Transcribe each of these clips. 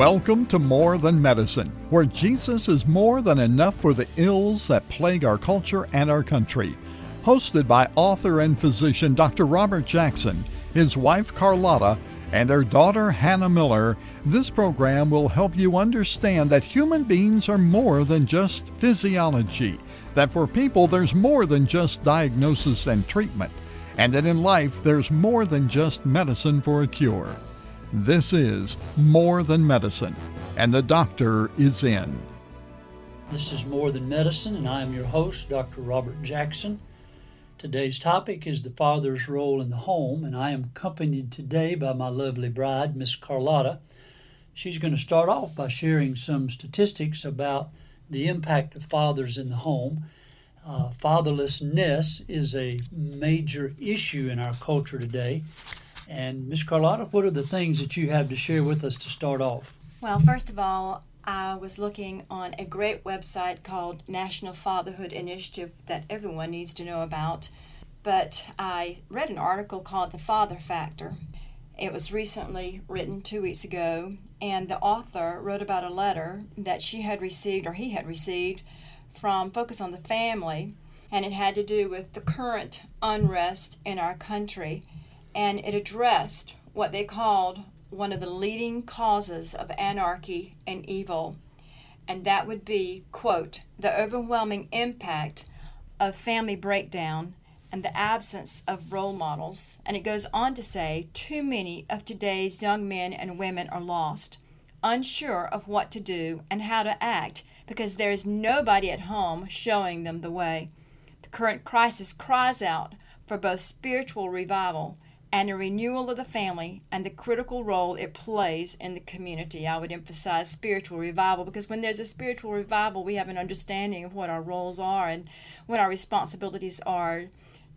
Welcome to More Than Medicine, where Jesus is more than enough for the ills that plague our culture and our country. Hosted by author and physician Dr. Robert Jackson, his wife Carlotta, and their daughter Hannah Miller, this program will help you understand that human beings are more than just physiology, that for people there's more than just diagnosis and treatment, and that in life there's more than just medicine for a cure. This is More Than Medicine, and the doctor is in. This is More Than Medicine, and I am your host, Dr. Robert Jackson. Today's topic is the father's role in the home, and I am accompanied today by my lovely bride, Miss Carlotta. She's going to start off by sharing some statistics about the impact of fathers in the home. Uh, fatherlessness is a major issue in our culture today, and Miss Carlotta, what are the things that you have to share with us to start off? Well, first of all, I was looking on a great website called National Fatherhood Initiative that everyone needs to know about. But I read an article called The Father Factor. It was recently written two weeks ago, and the author wrote about a letter that she had received or he had received from Focus on the Family, and it had to do with the current unrest in our country and it addressed what they called one of the leading causes of anarchy and evil, and that would be, quote, the overwhelming impact of family breakdown and the absence of role models. And it goes on to say, too many of today's young men and women are lost, unsure of what to do and how to act because there is nobody at home showing them the way. The current crisis cries out for both spiritual revival and a renewal of the family and the critical role it plays in the community. I would emphasize spiritual revival because when there's a spiritual revival, we have an understanding of what our roles are and what our responsibilities are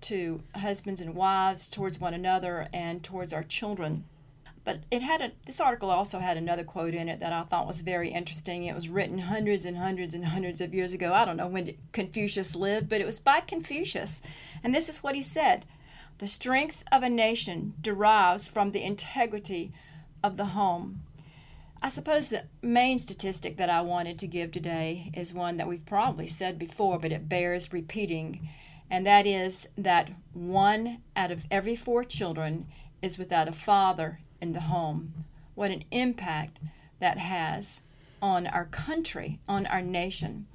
to husbands and wives, towards one another, and towards our children. But it had a, this article also had another quote in it that I thought was very interesting. It was written hundreds and hundreds and hundreds of years ago. I don't know when Confucius lived, but it was by Confucius. And this is what he said the strength of a nation derives from the integrity of the home. I suppose the main statistic that I wanted to give today is one that we've probably said before, but it bears repeating, and that is that one out of every four children is without a father in the home. What an impact that has on our country, on our nation.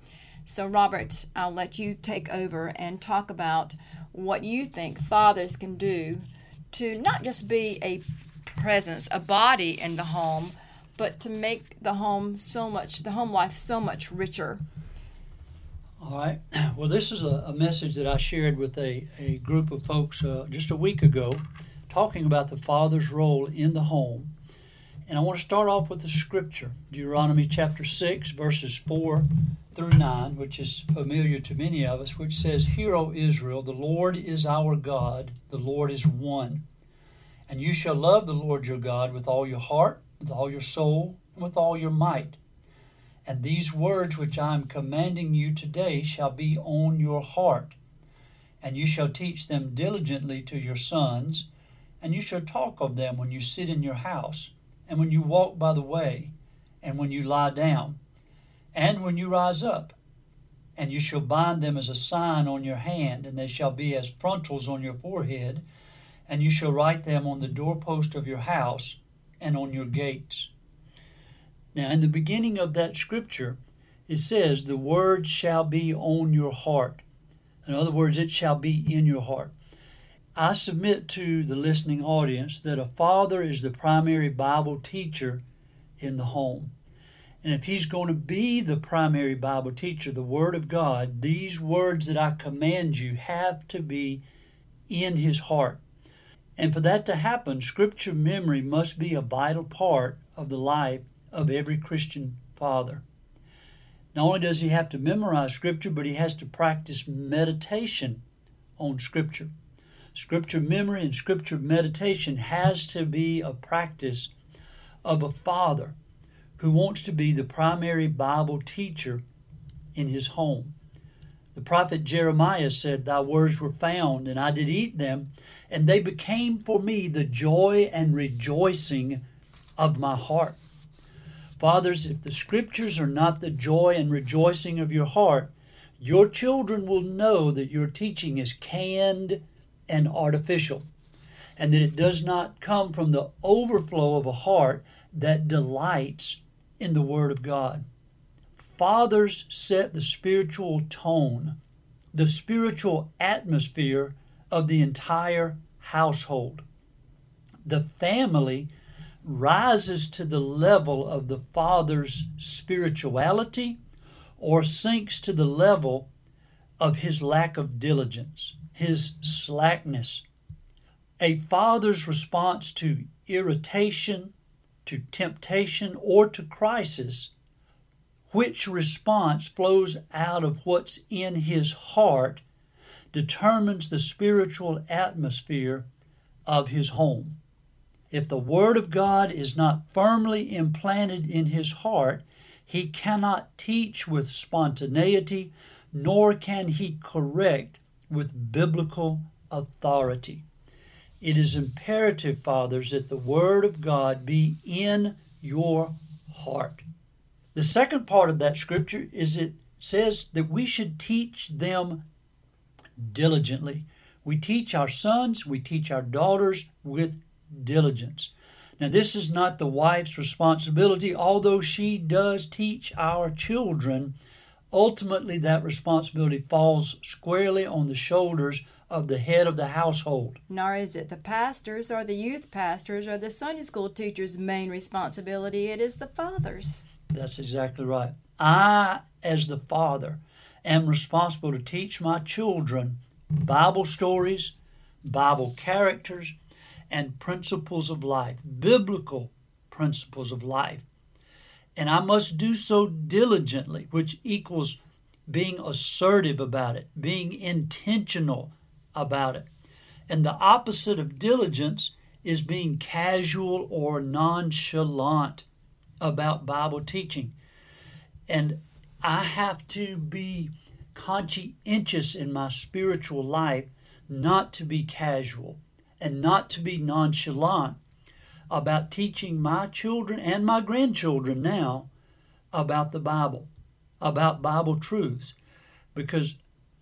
So, Robert, I'll let you take over and talk about what you think fathers can do to not just be a presence, a body in the home, but to make the home so much, the home life so much richer. All right. Well, this is a, a message that I shared with a, a group of folks uh, just a week ago, talking about the father's role in the home. And I want to start off with the scripture Deuteronomy chapter 6, verses 4 through 9, which is familiar to many of us, which says, Hear, O Israel, the Lord is our God, the Lord is one. And you shall love the Lord your God with all your heart, with all your soul, and with all your might. And these words which I am commanding you today shall be on your heart. And you shall teach them diligently to your sons, and you shall talk of them when you sit in your house, and when you walk by the way, and when you lie down and when you rise up. And you shall bind them as a sign on your hand, and they shall be as frontals on your forehead, and you shall write them on the doorpost of your house and on your gates. Now, in the beginning of that scripture, it says, The word shall be on your heart. In other words, it shall be in your heart. I submit to the listening audience that a father is the primary Bible teacher in the home. And if he's going to be the primary Bible teacher, the Word of God, these words that I command you have to be in his heart. And for that to happen, Scripture memory must be a vital part of the life of every Christian father. Not only does he have to memorize Scripture, but he has to practice meditation on Scripture. Scripture memory and Scripture meditation has to be a practice of a father who wants to be the primary Bible teacher in his home. The prophet Jeremiah said, Thy words were found, and I did eat them, and they became for me the joy and rejoicing of my heart. Fathers, if the scriptures are not the joy and rejoicing of your heart, your children will know that your teaching is canned and artificial, and that it does not come from the overflow of a heart that delights in the Word of God. Fathers set the spiritual tone, the spiritual atmosphere of the entire household. The family rises to the level of the father's spirituality or sinks to the level of his lack of diligence, his slackness. A father's response to irritation, to temptation, or to crisis, which response flows out of what's in his heart, determines the spiritual atmosphere of his home. If the Word of God is not firmly implanted in his heart, he cannot teach with spontaneity, nor can he correct with biblical authority. It is imperative, fathers, that the Word of God be in your heart. The second part of that scripture is it says that we should teach them diligently. We teach our sons, we teach our daughters with diligence. Now, this is not the wife's responsibility, although she does teach our children. Ultimately, that responsibility falls squarely on the shoulders of the head of the household. Nor is it the pastors or the youth pastors or the Sunday school teachers' main responsibility, it is the father's. That's exactly right. I, as the father, am responsible to teach my children Bible stories, Bible characters, and principles of life, biblical principles of life. And I must do so diligently, which equals being assertive about it, being intentional about it. And the opposite of diligence is being casual or nonchalant about Bible teaching. And I have to be conscientious in my spiritual life not to be casual and not to be nonchalant about teaching my children and my grandchildren now about the Bible, about Bible truths, because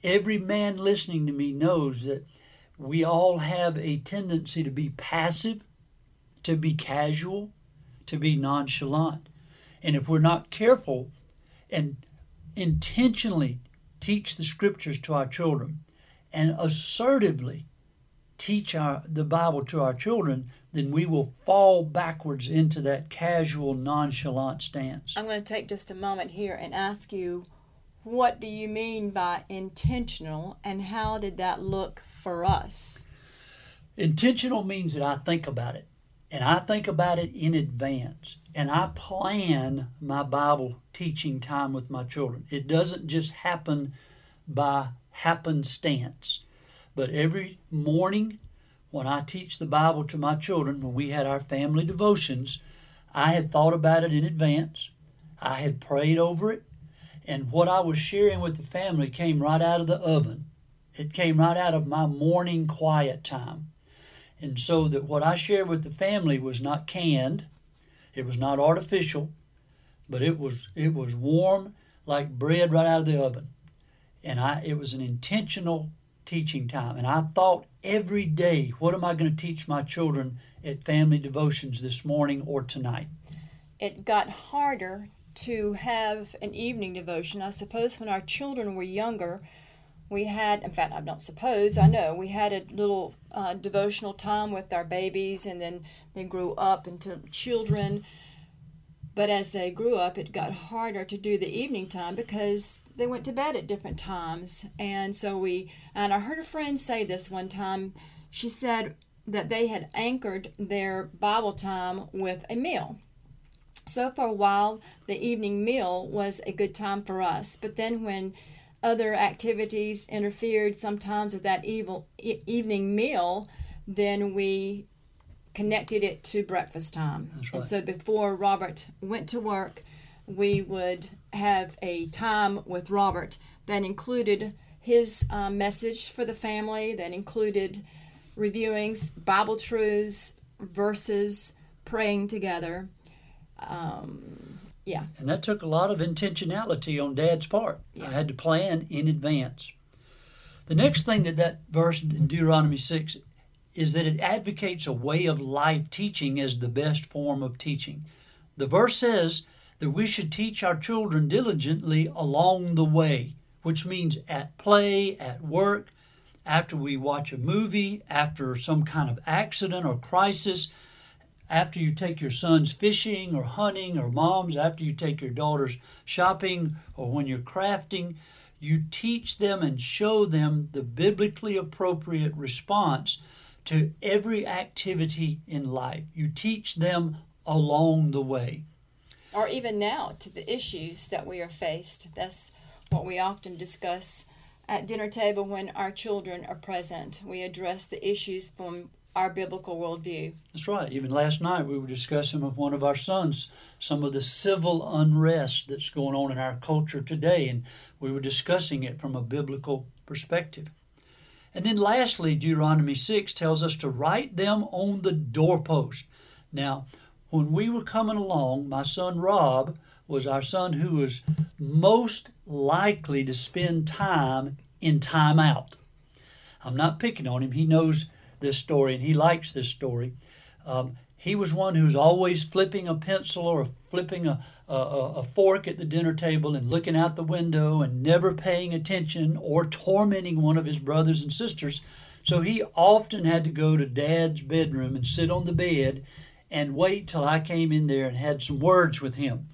every man listening to me knows that we all have a tendency to be passive, to be casual, to be nonchalant. And if we're not careful and intentionally teach the scriptures to our children and assertively teach our, the Bible to our children, then we will fall backwards into that casual, nonchalant stance. I'm going to take just a moment here and ask you what do you mean by intentional and how did that look for us? Intentional means that I think about it and I think about it in advance and I plan my Bible teaching time with my children. It doesn't just happen by happenstance. But every morning when I teach the Bible to my children, when we had our family devotions, I had thought about it in advance. I had prayed over it. And what I was sharing with the family came right out of the oven. It came right out of my morning quiet time. And so that what I shared with the family was not canned, it was not artificial, but it was it was warm like bread right out of the oven. And I it was an intentional teaching time. And I thought every day, what am I going to teach my children at family devotions this morning or tonight? It got harder to have an evening devotion. I suppose when our children were younger, we had, in fact, I don't suppose, I know, we had a little uh, devotional time with our babies, and then they grew up into children. But as they grew up, it got harder to do the evening time because they went to bed at different times. And so we, and I heard a friend say this one time. She said that they had anchored their Bible time with a meal. So for a while, the evening meal was a good time for us. But then when other activities interfered sometimes with that evil, e- evening meal, then we connected it to breakfast time. Right. And so before Robert went to work, we would have a time with Robert that included his um, message for the family, that included reviewing Bible truths, verses, praying together. Um, Yeah. And that took a lot of intentionality on dad's part. Yeah. I had to plan in advance. The next thing that that verse in Deuteronomy 6 is that it advocates a way of life teaching as the best form of teaching. The verse says that we should teach our children diligently along the way, which means at play, at work, after we watch a movie, after some kind of accident or crisis, after you take your sons fishing or hunting, or moms, after you take your daughters shopping, or when you're crafting, you teach them and show them the biblically appropriate response to every activity in life. You teach them along the way. Or even now to the issues that we are faced. That's what we often discuss at dinner table when our children are present. We address the issues from our biblical worldview. That's right. Even last night we were discussing with one of our sons some of the civil unrest that's going on in our culture today, and we were discussing it from a biblical perspective. And then lastly, Deuteronomy 6 tells us to write them on the doorpost. Now, when we were coming along, my son Rob was our son who was most likely to spend time in timeout. I'm not picking on him. He knows this story and he likes this story. Um, he was one who's always flipping a pencil or flipping a, a, a fork at the dinner table and looking out the window and never paying attention or tormenting one of his brothers and sisters. So he often had to go to dad's bedroom and sit on the bed and wait till I came in there and had some words with him.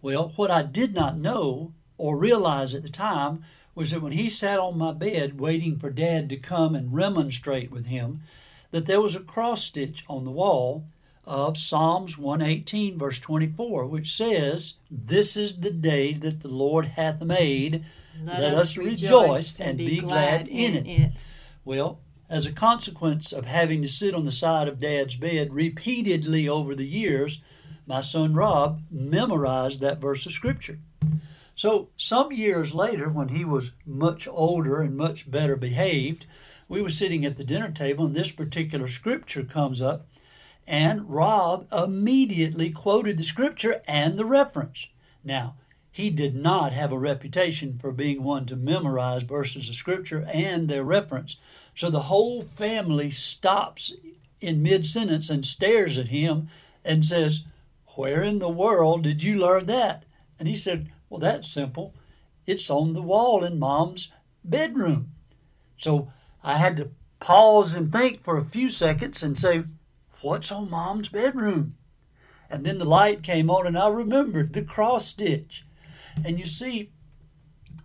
Well, what I did not know or realize at the time was that when he sat on my bed waiting for dad to come and remonstrate with him, that there was a cross stitch on the wall of Psalms 118, verse 24, which says, This is the day that the Lord hath made. Let, Let us, us rejoice, and, and be, be glad, glad in in it. it. Well, as a consequence of having to sit on the side of Dad's bed repeatedly over the years, my son Rob memorized that verse of Scripture. So, some years later, when he was much older and much better behaved, we were sitting at the dinner table, and this particular scripture comes up, and Rob immediately quoted the scripture and the reference. Now, he did not have a reputation for being one to memorize verses of scripture and their reference. So the whole family stops in mid sentence and stares at him and says, Where in the world did you learn that? And he said, Well, that's simple. It's on the wall in mom's bedroom. So I had to pause and think for a few seconds and say, What's on mom's bedroom? And then the light came on and I remembered the cross stitch. And you see,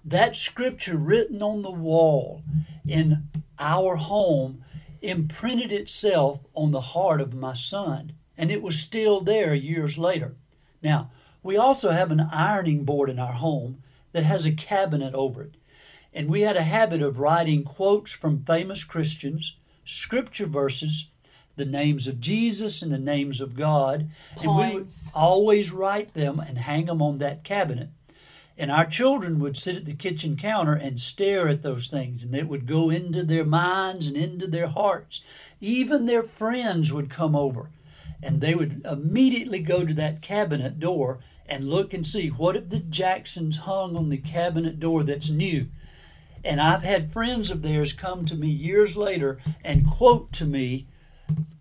that scripture written on the wall in our home imprinted itself on the heart of my son, and it was still there years later. Now, we also have an ironing board in our home that has a cabinet over it. And we had a habit of writing quotes from famous Christians, scripture verses, the names of Jesus and the names of God. And we would always write them and hang them on that cabinet. And our children would sit at the kitchen counter and stare at those things, and it would go into their minds and into their hearts. Even their friends would come over, and they would immediately go to that cabinet door and look and see what have the Jacksons hung on the cabinet door that's new. And I've had friends of theirs come to me years later and quote to me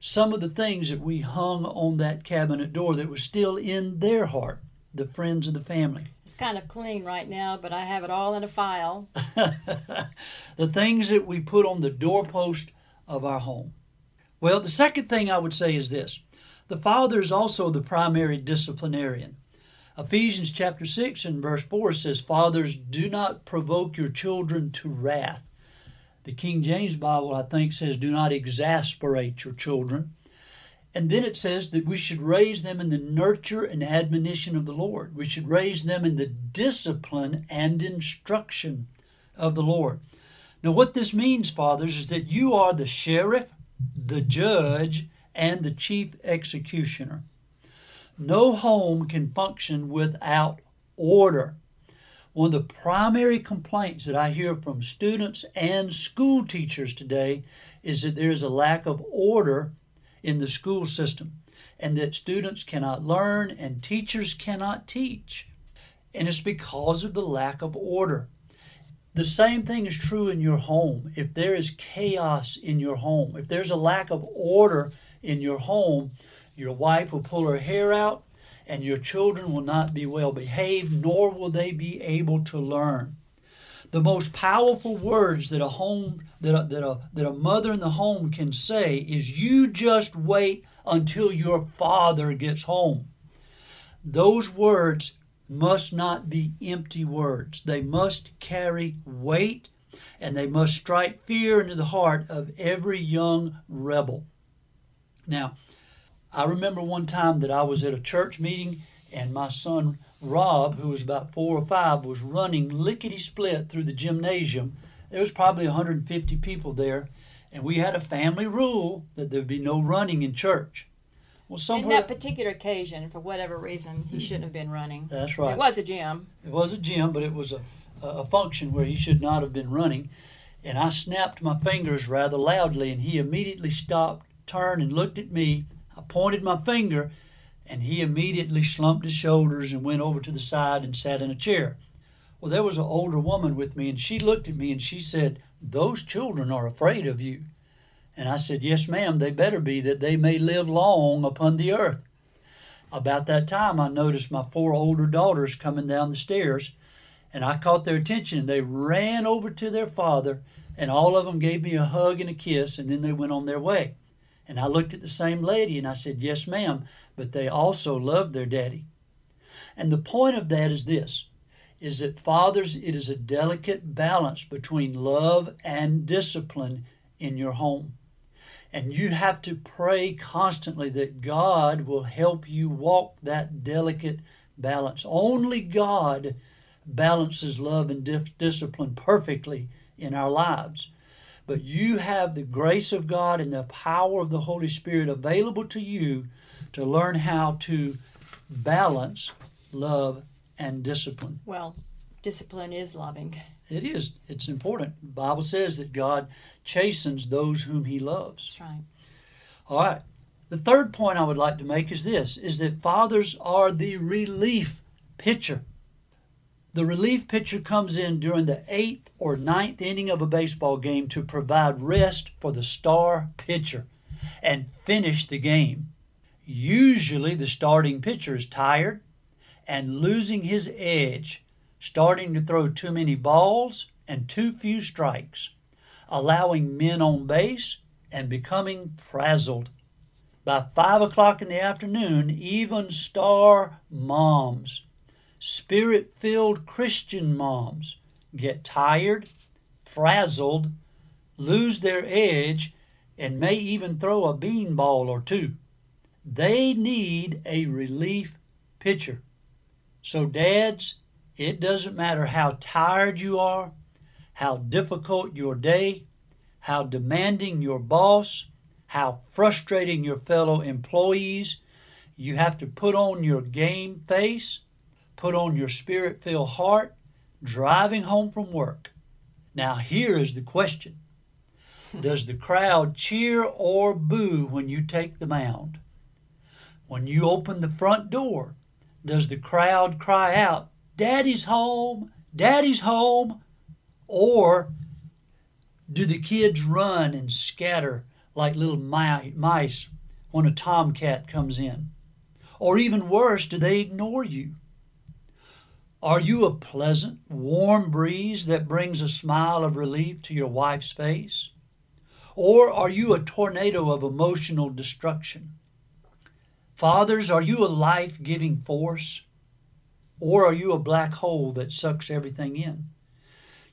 some of the things that we hung on that cabinet door that was still in their heart, the friends of the family. It's kind of clean right now, but I have it all in a file. the things that we put on the doorpost of our home. Well, the second thing I would say is this the father is also the primary disciplinarian. Ephesians chapter 6 and verse 4 says, Fathers, do not provoke your children to wrath. The King James Bible, I think, says, Do not exasperate your children. And then it says that we should raise them in the nurture and admonition of the Lord. We should raise them in the discipline and instruction of the Lord. Now, what this means, fathers, is that you are the sheriff, the judge, and the chief executioner. No home can function without order. One of the primary complaints that I hear from students and school teachers today is that there is a lack of order in the school system. and that students cannot learn and teachers cannot teach. And it's because of the lack of order. The same thing is true in your home. If there is chaos in your home, if there's a lack of order in your home, your wife will pull her hair out and your children will not be well behaved, nor will they be able to learn. The most powerful words that a home that a, that a, that a mother in the home can say is you just wait until your father gets home. Those words must not be empty words. They must carry weight and they must strike fear into the heart of every young rebel. Now, I remember one time that I was at a church meeting and my son Rob, who was about four or five, was running lickety split through the gymnasium. There was probably 150 people there, and we had a family rule that there would be no running in church. Well, somewhere, in that particular occasion, for whatever reason, he shouldn't have been running. That's right. It was a gym. It was a gym, but it was a, a function where he should not have been running. And I snapped my fingers rather loudly, and he immediately stopped, turned, and looked at me. I pointed my finger, and he immediately slumped his shoulders and went over to the side and sat in a chair. Well, there was an older woman with me, and she looked at me and she said, Those children are afraid of you. And I said, Yes, ma'am, they better be, that they may live long upon the earth. About that time, I noticed my four older daughters coming down the stairs, and I caught their attention, and they ran over to their father, and all of them gave me a hug and a kiss, and then they went on their way. And I looked at the same lady, and I said, Yes, ma'am, but they also love their daddy. And the point of that is this is that fathers, it is a delicate balance between love and discipline in your home. And you have to pray constantly that God will help you walk that delicate balance. Only God balances love and dif- discipline perfectly in our lives. But you have the grace of God and the power of the Holy Spirit available to you to learn how to balance love and discipline. Well, discipline is loving. It is. It's important. The Bible says that God chastens those whom he loves. That's right. All right. The third point I would like to make is this is that fathers are the relief pitcher. The relief pitcher comes in during the eighth or ninth inning of a baseball game to provide rest for the star pitcher and finish the game. Usually, the starting pitcher is tired and losing his edge starting to throw too many balls and too few strikes, allowing men on base and becoming frazzled. By five o'clock in the afternoon, even star moms, spirit filled Christian moms, get tired, frazzled, lose their edge, and may even throw a beanball or two. They need a relief pitcher. So, dads, it doesn't matter how tired you are, how difficult your day, how demanding your boss, how frustrating your fellow employees. You have to put on your game face, put on your spirit filled heart, driving home from work. Now, here is the question Does the crowd cheer or boo when you take the mound? When you open the front door, does the crowd cry out, Daddy's home, Daddy's home? Or do the kids run and scatter like little mice when a tomcat comes in? Or even worse, do they ignore you? Are you a pleasant, warm breeze that brings a smile of relief to your wife's face? Or are you a tornado of emotional destruction? Fathers, are you a life giving force? Or are you a black hole that sucks everything in?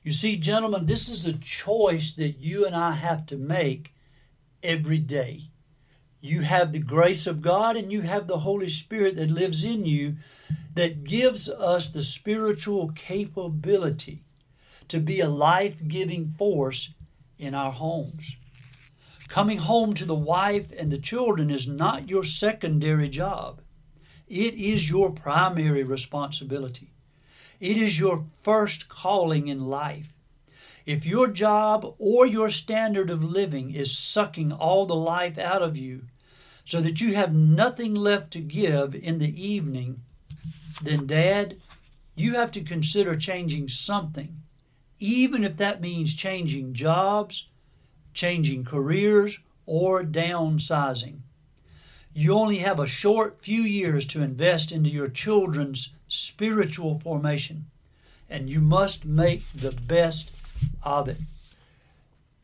You see, gentlemen, this is a choice that you and I have to make every day. You have the grace of God and you have the Holy Spirit that lives in you that gives us the spiritual capability to be a life giving force in our homes. Coming home to the wife and the children is not your secondary job. It is your primary responsibility. It is your first calling in life. If your job or your standard of living is sucking all the life out of you, so that you have nothing left to give in the evening, then, Dad, you have to consider changing something, even if that means changing jobs, changing careers, or downsizing. You only have a short few years to invest into your children's spiritual formation, and you must make the best of it.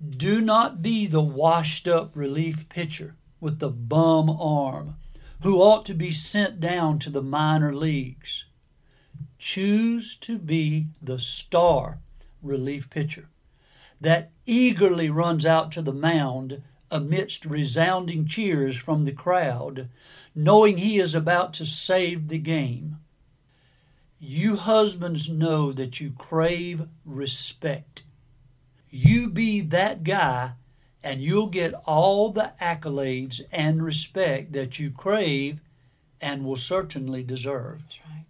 Do not be the washed up relief pitcher with the bum arm who ought to be sent down to the minor leagues. Choose to be the star relief pitcher that eagerly runs out to the mound amidst resounding cheers from the crowd, knowing he is about to save the game. You husbands know that you crave respect. You be that guy, and you'll get all the accolades and respect that you crave and will certainly deserve. That's right.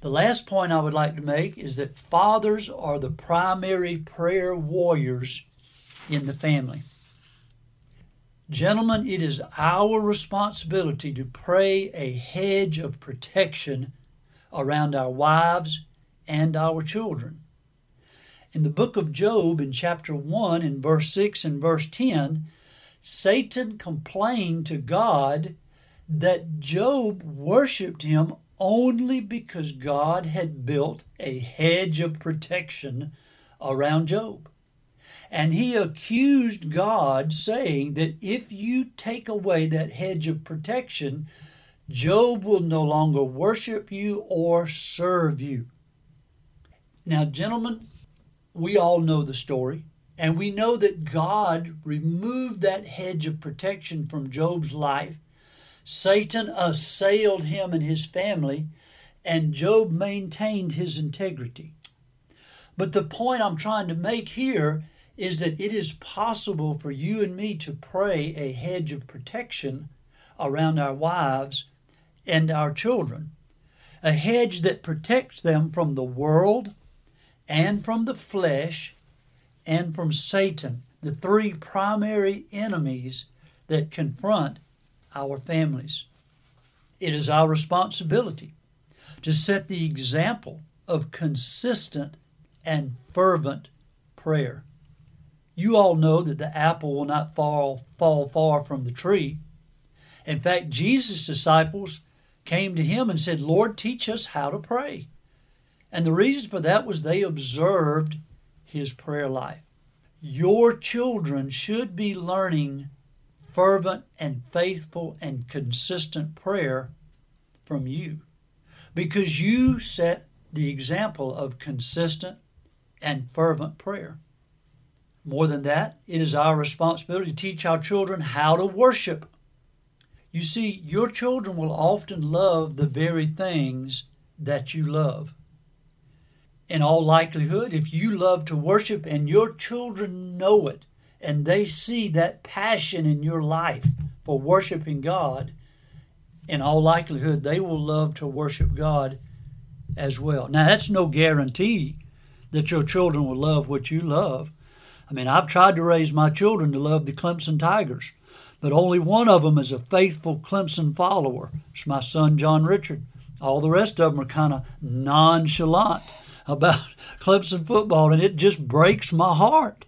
The last point I would like to make is that fathers are the primary prayer warriors in the family. Gentlemen, it is our responsibility to pray a hedge of protection around our wives and our children. In the book of Job, in chapter 1, in verse 6 and verse 10, Satan complained to God that Job worshiped him only because God had built a hedge of protection around Job. And he accused God, saying that if you take away that hedge of protection, Job will no longer worship you or serve you. Now, gentlemen, we all know the story, and we know that God removed that hedge of protection from Job's life. Satan assailed him and his family, and Job maintained his integrity. But the point I'm trying to make here is that it is possible for you and me to pray a hedge of protection around our wives and our children, a hedge that protects them from the world and from the flesh and from Satan, the three primary enemies that confront our families. It is our responsibility to set the example of consistent and fervent prayer. You all know that the apple will not fall, fall far from the tree. In fact, Jesus' disciples came to him and said, Lord, teach us how to pray. And the reason for that was they observed his prayer life. Your children should be learning fervent and faithful and consistent prayer from you because you set the example of consistent and fervent prayer. More than that, it is our responsibility to teach our children how to worship. You see, your children will often love the very things that you love. In all likelihood, if you love to worship and your children know it and they see that passion in your life for worshiping God, in all likelihood, they will love to worship God as well. Now, that's no guarantee that your children will love what you love, I mean, I've tried to raise my children to love the Clemson Tigers, but only one of them is a faithful Clemson follower. It's my son, John Richard. All the rest of them are kind of nonchalant about Clemson football, and it just breaks my heart.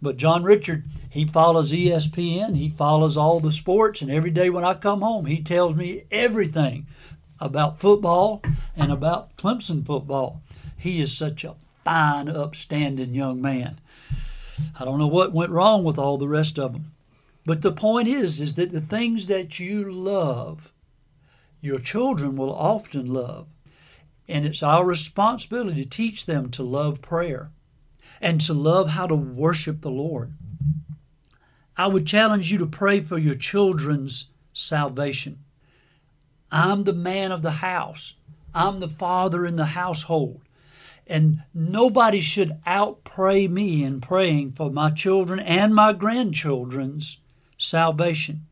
But John Richard, he follows ESPN, he follows all the sports, and every day when I come home, he tells me everything about football and about Clemson football. He is such a fine, upstanding young man. I don't know what went wrong with all the rest of them. But the point is is that the things that you love, your children will often love. And it's our responsibility to teach them to love prayer and to love how to worship the Lord. I would challenge you to pray for your children's salvation. I'm the man of the house. I'm the father in the household. And nobody should outpray me in praying for my children and my grandchildren's salvation.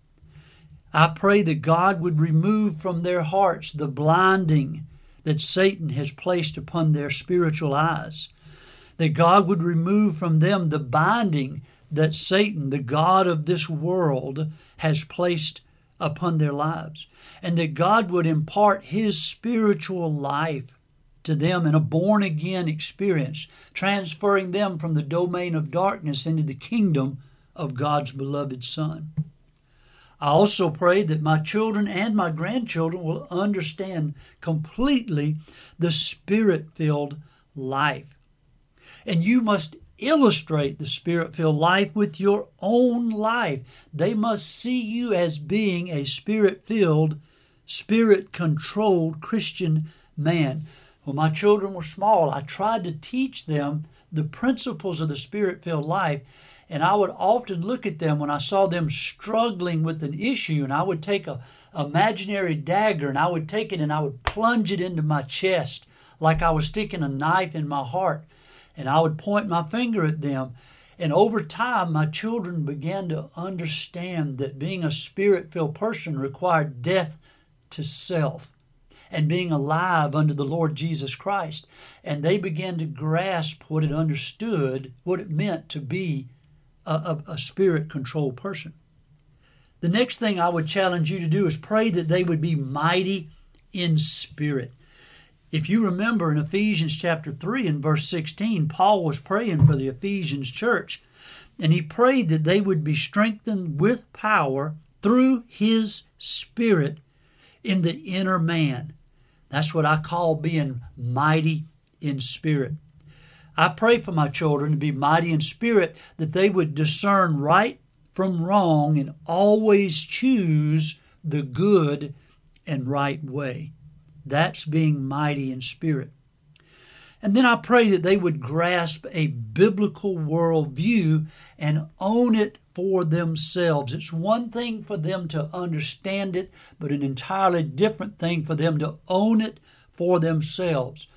I pray that God would remove from their hearts the blinding that Satan has placed upon their spiritual eyes. That God would remove from them the binding that Satan, the God of this world, has placed upon their lives, and that God would impart His spiritual life to them in a born again experience, transferring them from the domain of darkness into the kingdom of God's beloved Son. I also pray that my children and my grandchildren will understand completely the spirit filled life. And you must illustrate the spirit filled life with your own life. They must see you as being a spirit filled, spirit controlled Christian man. When my children were small, I tried to teach them the principles of the spirit filled life. And I would often look at them when I saw them struggling with an issue, and I would take a imaginary dagger and I would take it and I would plunge it into my chest like I was sticking a knife in my heart. And I would point my finger at them. And over time, my children began to understand that being a spirit filled person required death to self and being alive under the Lord Jesus Christ. And they began to grasp what it understood, what it meant to be a, a, a spirit controlled person. The next thing I would challenge you to do is pray that they would be mighty in spirit. If you remember in Ephesians chapter 3 and verse 16, Paul was praying for the Ephesians church, and he prayed that they would be strengthened with power through his spirit in the inner man. That's what I call being mighty in spirit. I pray for my children to be mighty in spirit, that they would discern right from wrong and always choose the good and right way. That's being mighty in spirit. And then I pray that they would grasp a biblical worldview and own it for themselves. It's one thing for them to understand it, but an entirely different thing for them to own it for themselves.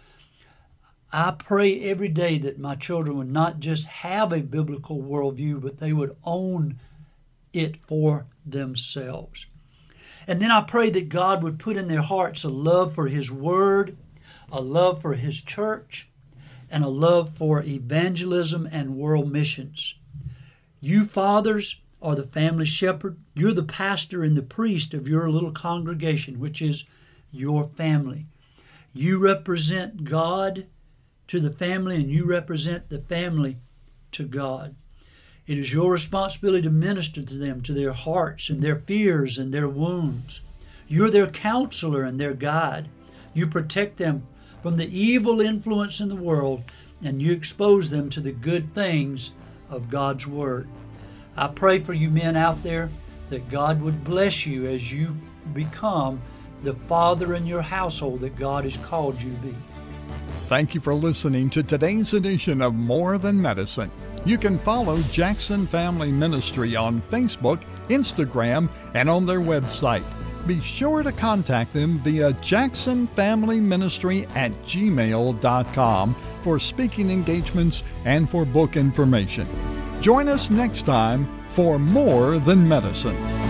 I pray every day that my children would not just have a biblical worldview, but they would own it for themselves. And then I pray that God would put in their hearts a love for His Word, a love for His church, and a love for evangelism and world missions. You fathers are the family shepherd. You're the pastor and the priest of your little congregation, which is your family. You represent God to the family, and you represent the family to God. It is your responsibility to minister to them, to their hearts and their fears and their wounds. You're their counselor and their guide. You protect them from the evil influence in the world and you expose them to the good things of God's Word. I pray for you men out there that God would bless you as you become the father in your household that God has called you to be. Thank you for listening to today's edition of More Than Medicine. You can follow Jackson Family Ministry on Facebook, Instagram, and on their website. Be sure to contact them via jacksonfamilyministry at gmail.com for speaking engagements and for book information. Join us next time for More Than Medicine.